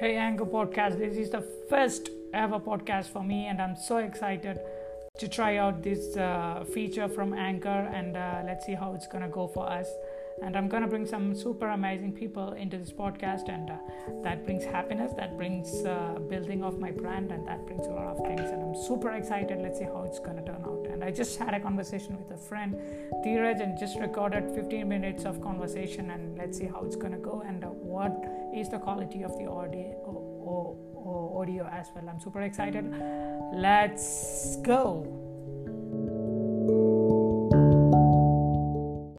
Hey Anchor Podcast, this is the first ever podcast for me, and I'm so excited to try out this uh, feature from Anchor and uh, let's see how it's gonna go for us. And I'm gonna bring some super amazing people into this podcast, and uh, that brings happiness, that brings uh, building of my brand, and that brings a lot of things. And I'm super excited. Let's see how it's gonna turn out. And I just had a conversation with a friend, Dheeraj, and just recorded 15 minutes of conversation, and let's see how it's gonna go and uh, what is the quality of the audio, audio as well. I'm super excited. Let's go.